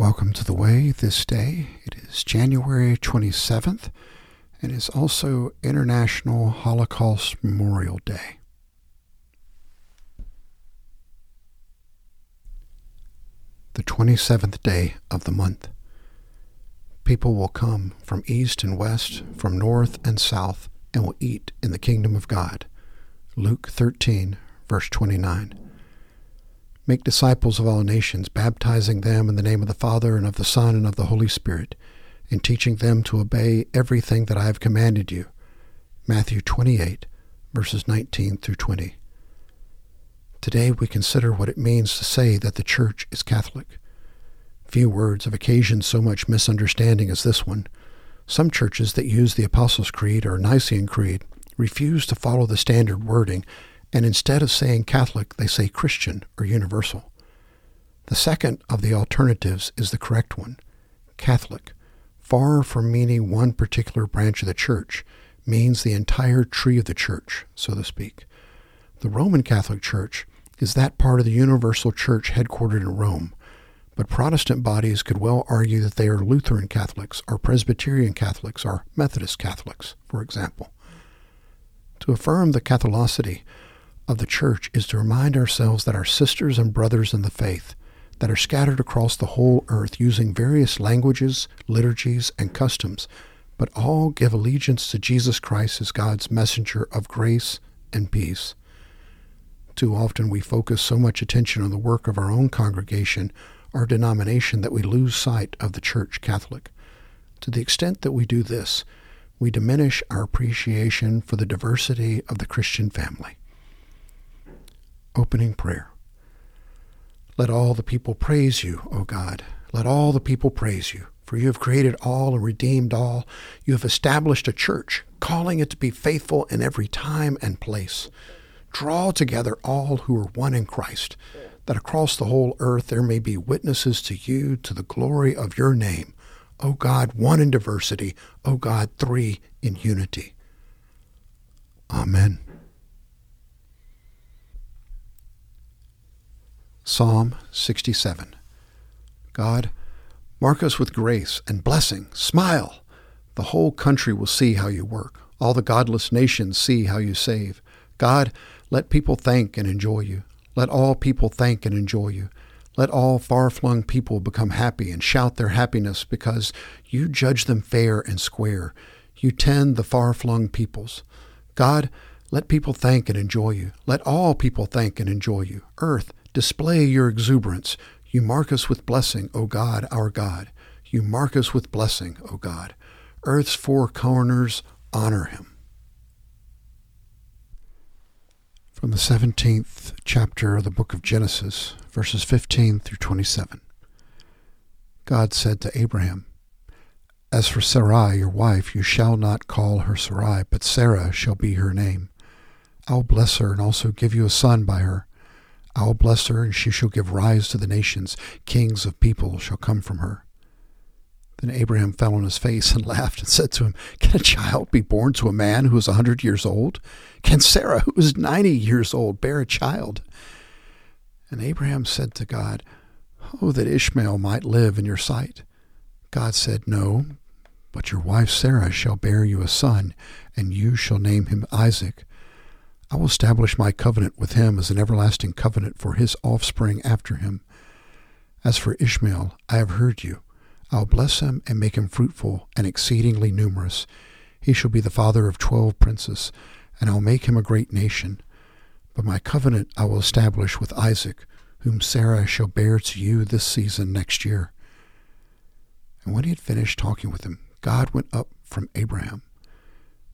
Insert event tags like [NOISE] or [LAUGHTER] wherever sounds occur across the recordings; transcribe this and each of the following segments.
Welcome to the Way this day. It is January 27th and is also International Holocaust Memorial Day. The 27th day of the month. People will come from east and west, from north and south, and will eat in the kingdom of God. Luke 13, verse 29. Make disciples of all nations, baptizing them in the name of the Father and of the Son and of the Holy Spirit, and teaching them to obey everything that I have commanded you. Matthew 28, verses 19 through 20. Today we consider what it means to say that the Church is Catholic. Few words have occasioned so much misunderstanding as this one. Some churches that use the Apostles' Creed or Nicene Creed refuse to follow the standard wording and instead of saying Catholic, they say Christian or universal. The second of the alternatives is the correct one Catholic, far from meaning one particular branch of the Church, means the entire tree of the Church, so to speak. The Roman Catholic Church is that part of the universal Church headquartered in Rome, but Protestant bodies could well argue that they are Lutheran Catholics or Presbyterian Catholics or Methodist Catholics, for example. To affirm the Catholicity of the church is to remind ourselves that our sisters and brothers in the faith that are scattered across the whole earth using various languages, liturgies, and customs, but all give allegiance to Jesus Christ as God's messenger of grace and peace. Too often we focus so much attention on the work of our own congregation, our denomination, that we lose sight of the Church Catholic. To the extent that we do this, we diminish our appreciation for the diversity of the Christian family. Opening prayer. Let all the people praise you, O God. Let all the people praise you. For you have created all and redeemed all. You have established a church, calling it to be faithful in every time and place. Draw together all who are one in Christ, that across the whole earth there may be witnesses to you to the glory of your name. O God, one in diversity. O God, three in unity. Amen. Psalm 67 God, mark us with grace and blessing. Smile. The whole country will see how you work. All the godless nations see how you save. God, let people thank and enjoy you. Let all people thank and enjoy you. Let all far flung people become happy and shout their happiness because you judge them fair and square. You tend the far flung peoples. God, let people thank and enjoy you. Let all people thank and enjoy you. Earth, Display your exuberance. You mark us with blessing, O God, our God. You mark us with blessing, O God. Earth's four corners honor him. From the 17th chapter of the book of Genesis, verses 15 through 27. God said to Abraham, As for Sarai, your wife, you shall not call her Sarai, but Sarah shall be her name. I will bless her and also give you a son by her. I will bless her, and she shall give rise to the nations. Kings of people shall come from her. Then Abraham fell on his face and [LAUGHS] laughed and said to him, Can a child be born to a man who is a hundred years old? Can Sarah, who is ninety years old, bear a child? And Abraham said to God, Oh, that Ishmael might live in your sight. God said, No, but your wife Sarah shall bear you a son, and you shall name him Isaac. I will establish my covenant with him as an everlasting covenant for his offspring after him. As for Ishmael, I have heard you. I will bless him and make him fruitful and exceedingly numerous. He shall be the father of twelve princes, and I will make him a great nation. But my covenant I will establish with Isaac, whom Sarah shall bear to you this season next year. And when he had finished talking with him, God went up from Abraham.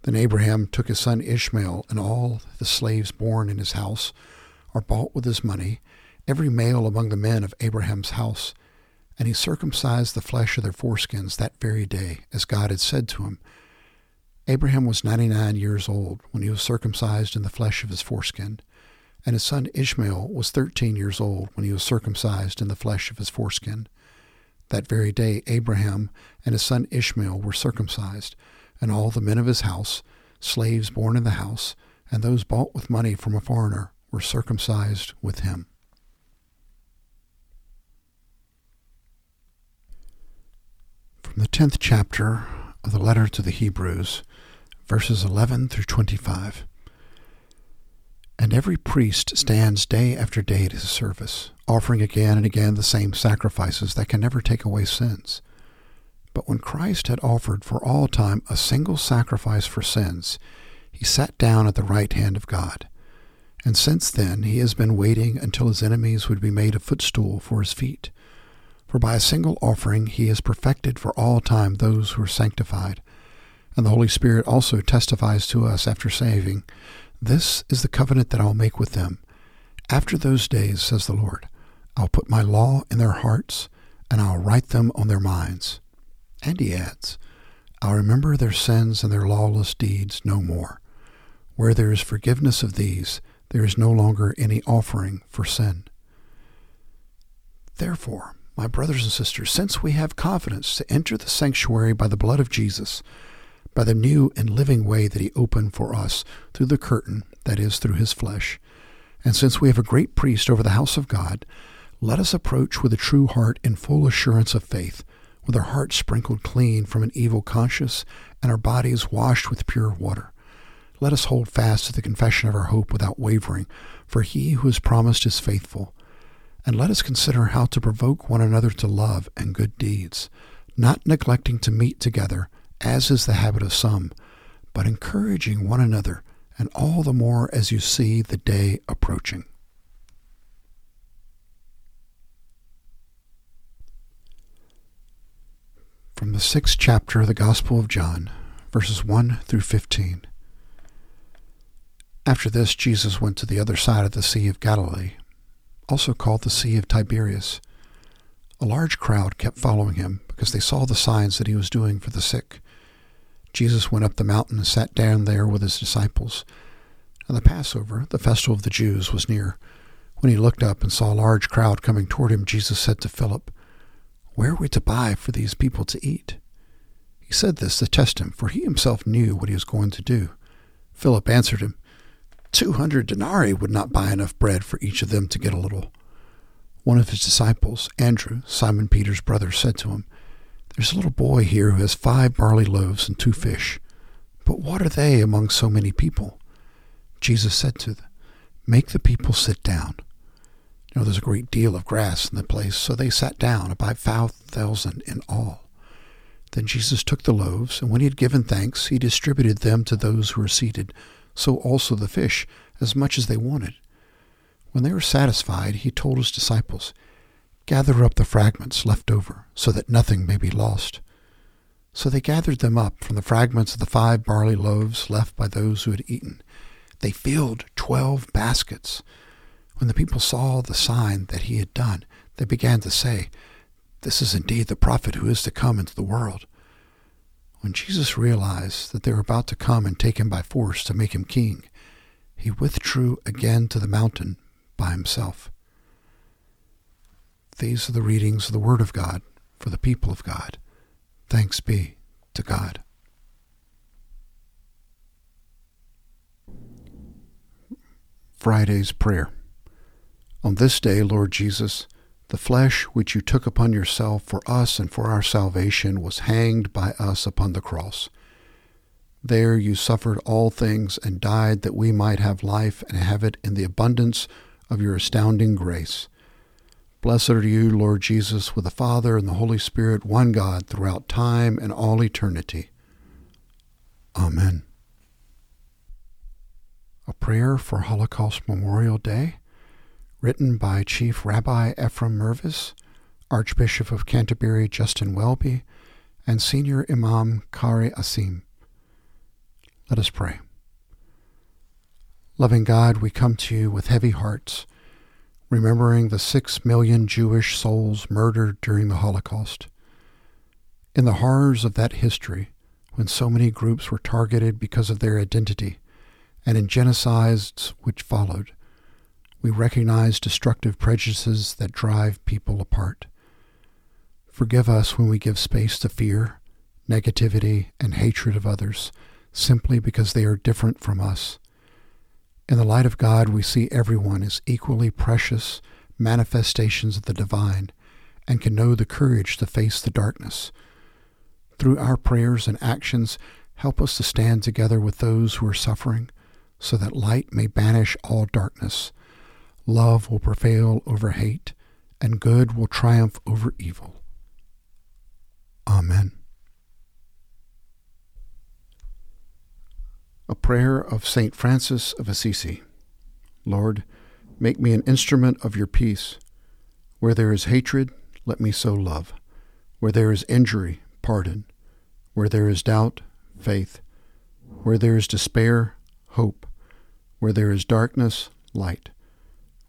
Then Abraham took his son Ishmael and all the slaves born in his house, or bought with his money, every male among the men of Abraham's house, and he circumcised the flesh of their foreskins that very day, as God had said to him. Abraham was ninety nine years old when he was circumcised in the flesh of his foreskin, and his son Ishmael was thirteen years old when he was circumcised in the flesh of his foreskin. That very day Abraham and his son Ishmael were circumcised and all the men of his house, slaves born in the house, and those bought with money from a foreigner, were circumcised with him. From the 10th chapter of the letter to the Hebrews, verses 11 through 25. And every priest stands day after day at his service, offering again and again the same sacrifices that can never take away sins. But when Christ had offered for all time a single sacrifice for sins, he sat down at the right hand of God. And since then he has been waiting until his enemies would be made a footstool for his feet. For by a single offering he has perfected for all time those who are sanctified. And the Holy Spirit also testifies to us after saving, This is the covenant that I will make with them. After those days, says the Lord, I'll put my law in their hearts, and I'll write them on their minds. And he adds, I'll remember their sins and their lawless deeds no more. Where there is forgiveness of these, there is no longer any offering for sin. Therefore, my brothers and sisters, since we have confidence to enter the sanctuary by the blood of Jesus, by the new and living way that he opened for us through the curtain, that is, through his flesh, and since we have a great priest over the house of God, let us approach with a true heart in full assurance of faith with our hearts sprinkled clean from an evil conscience and our bodies washed with pure water. Let us hold fast to the confession of our hope without wavering, for he who has promised is faithful. And let us consider how to provoke one another to love and good deeds, not neglecting to meet together, as is the habit of some, but encouraging one another, and all the more as you see the day approaching. From the sixth chapter of the Gospel of John, verses 1 through 15. After this, Jesus went to the other side of the Sea of Galilee, also called the Sea of Tiberias. A large crowd kept following him because they saw the signs that he was doing for the sick. Jesus went up the mountain and sat down there with his disciples. And the Passover, the festival of the Jews, was near. When he looked up and saw a large crowd coming toward him, Jesus said to Philip, where are we to buy for these people to eat? He said this to test him, for he himself knew what he was going to do. Philip answered him, Two hundred denarii would not buy enough bread for each of them to get a little. One of his disciples, Andrew, Simon Peter's brother, said to him, There's a little boy here who has five barley loaves and two fish. But what are they among so many people? Jesus said to them, Make the people sit down know, there's a great deal of grass in the place, so they sat down, about five thousand in all. Then Jesus took the loaves, and when he had given thanks, he distributed them to those who were seated, so also the fish, as much as they wanted. When they were satisfied, he told his disciples, Gather up the fragments left over, so that nothing may be lost. So they gathered them up from the fragments of the five barley loaves left by those who had eaten. They filled twelve baskets. When the people saw the sign that he had done, they began to say, This is indeed the prophet who is to come into the world. When Jesus realized that they were about to come and take him by force to make him king, he withdrew again to the mountain by himself. These are the readings of the Word of God for the people of God. Thanks be to God. Friday's Prayer. On this day, Lord Jesus, the flesh which you took upon yourself for us and for our salvation was hanged by us upon the cross. There you suffered all things and died that we might have life and have it in the abundance of your astounding grace. Blessed are you, Lord Jesus, with the Father and the Holy Spirit, one God, throughout time and all eternity. Amen. A prayer for Holocaust Memorial Day written by Chief Rabbi Ephraim Mirvis, Archbishop of Canterbury Justin Welby, and Senior Imam Qari Asim. Let us pray. Loving God, we come to you with heavy hearts, remembering the six million Jewish souls murdered during the Holocaust. In the horrors of that history, when so many groups were targeted because of their identity, and in genocides which followed, we recognize destructive prejudices that drive people apart. Forgive us when we give space to fear, negativity, and hatred of others simply because they are different from us. In the light of God, we see everyone as equally precious manifestations of the divine and can know the courage to face the darkness. Through our prayers and actions, help us to stand together with those who are suffering, so that light may banish all darkness. Love will prevail over hate, and good will triumph over evil. Amen. A prayer of St. Francis of Assisi. Lord, make me an instrument of your peace. Where there is hatred, let me sow love. Where there is injury, pardon. Where there is doubt, faith. Where there is despair, hope. Where there is darkness, light.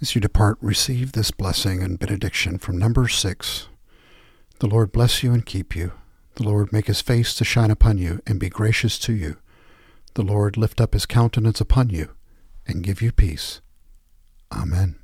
As you depart, receive this blessing and benediction from number six. The Lord bless you and keep you. The Lord make his face to shine upon you and be gracious to you. The Lord lift up his countenance upon you and give you peace. Amen.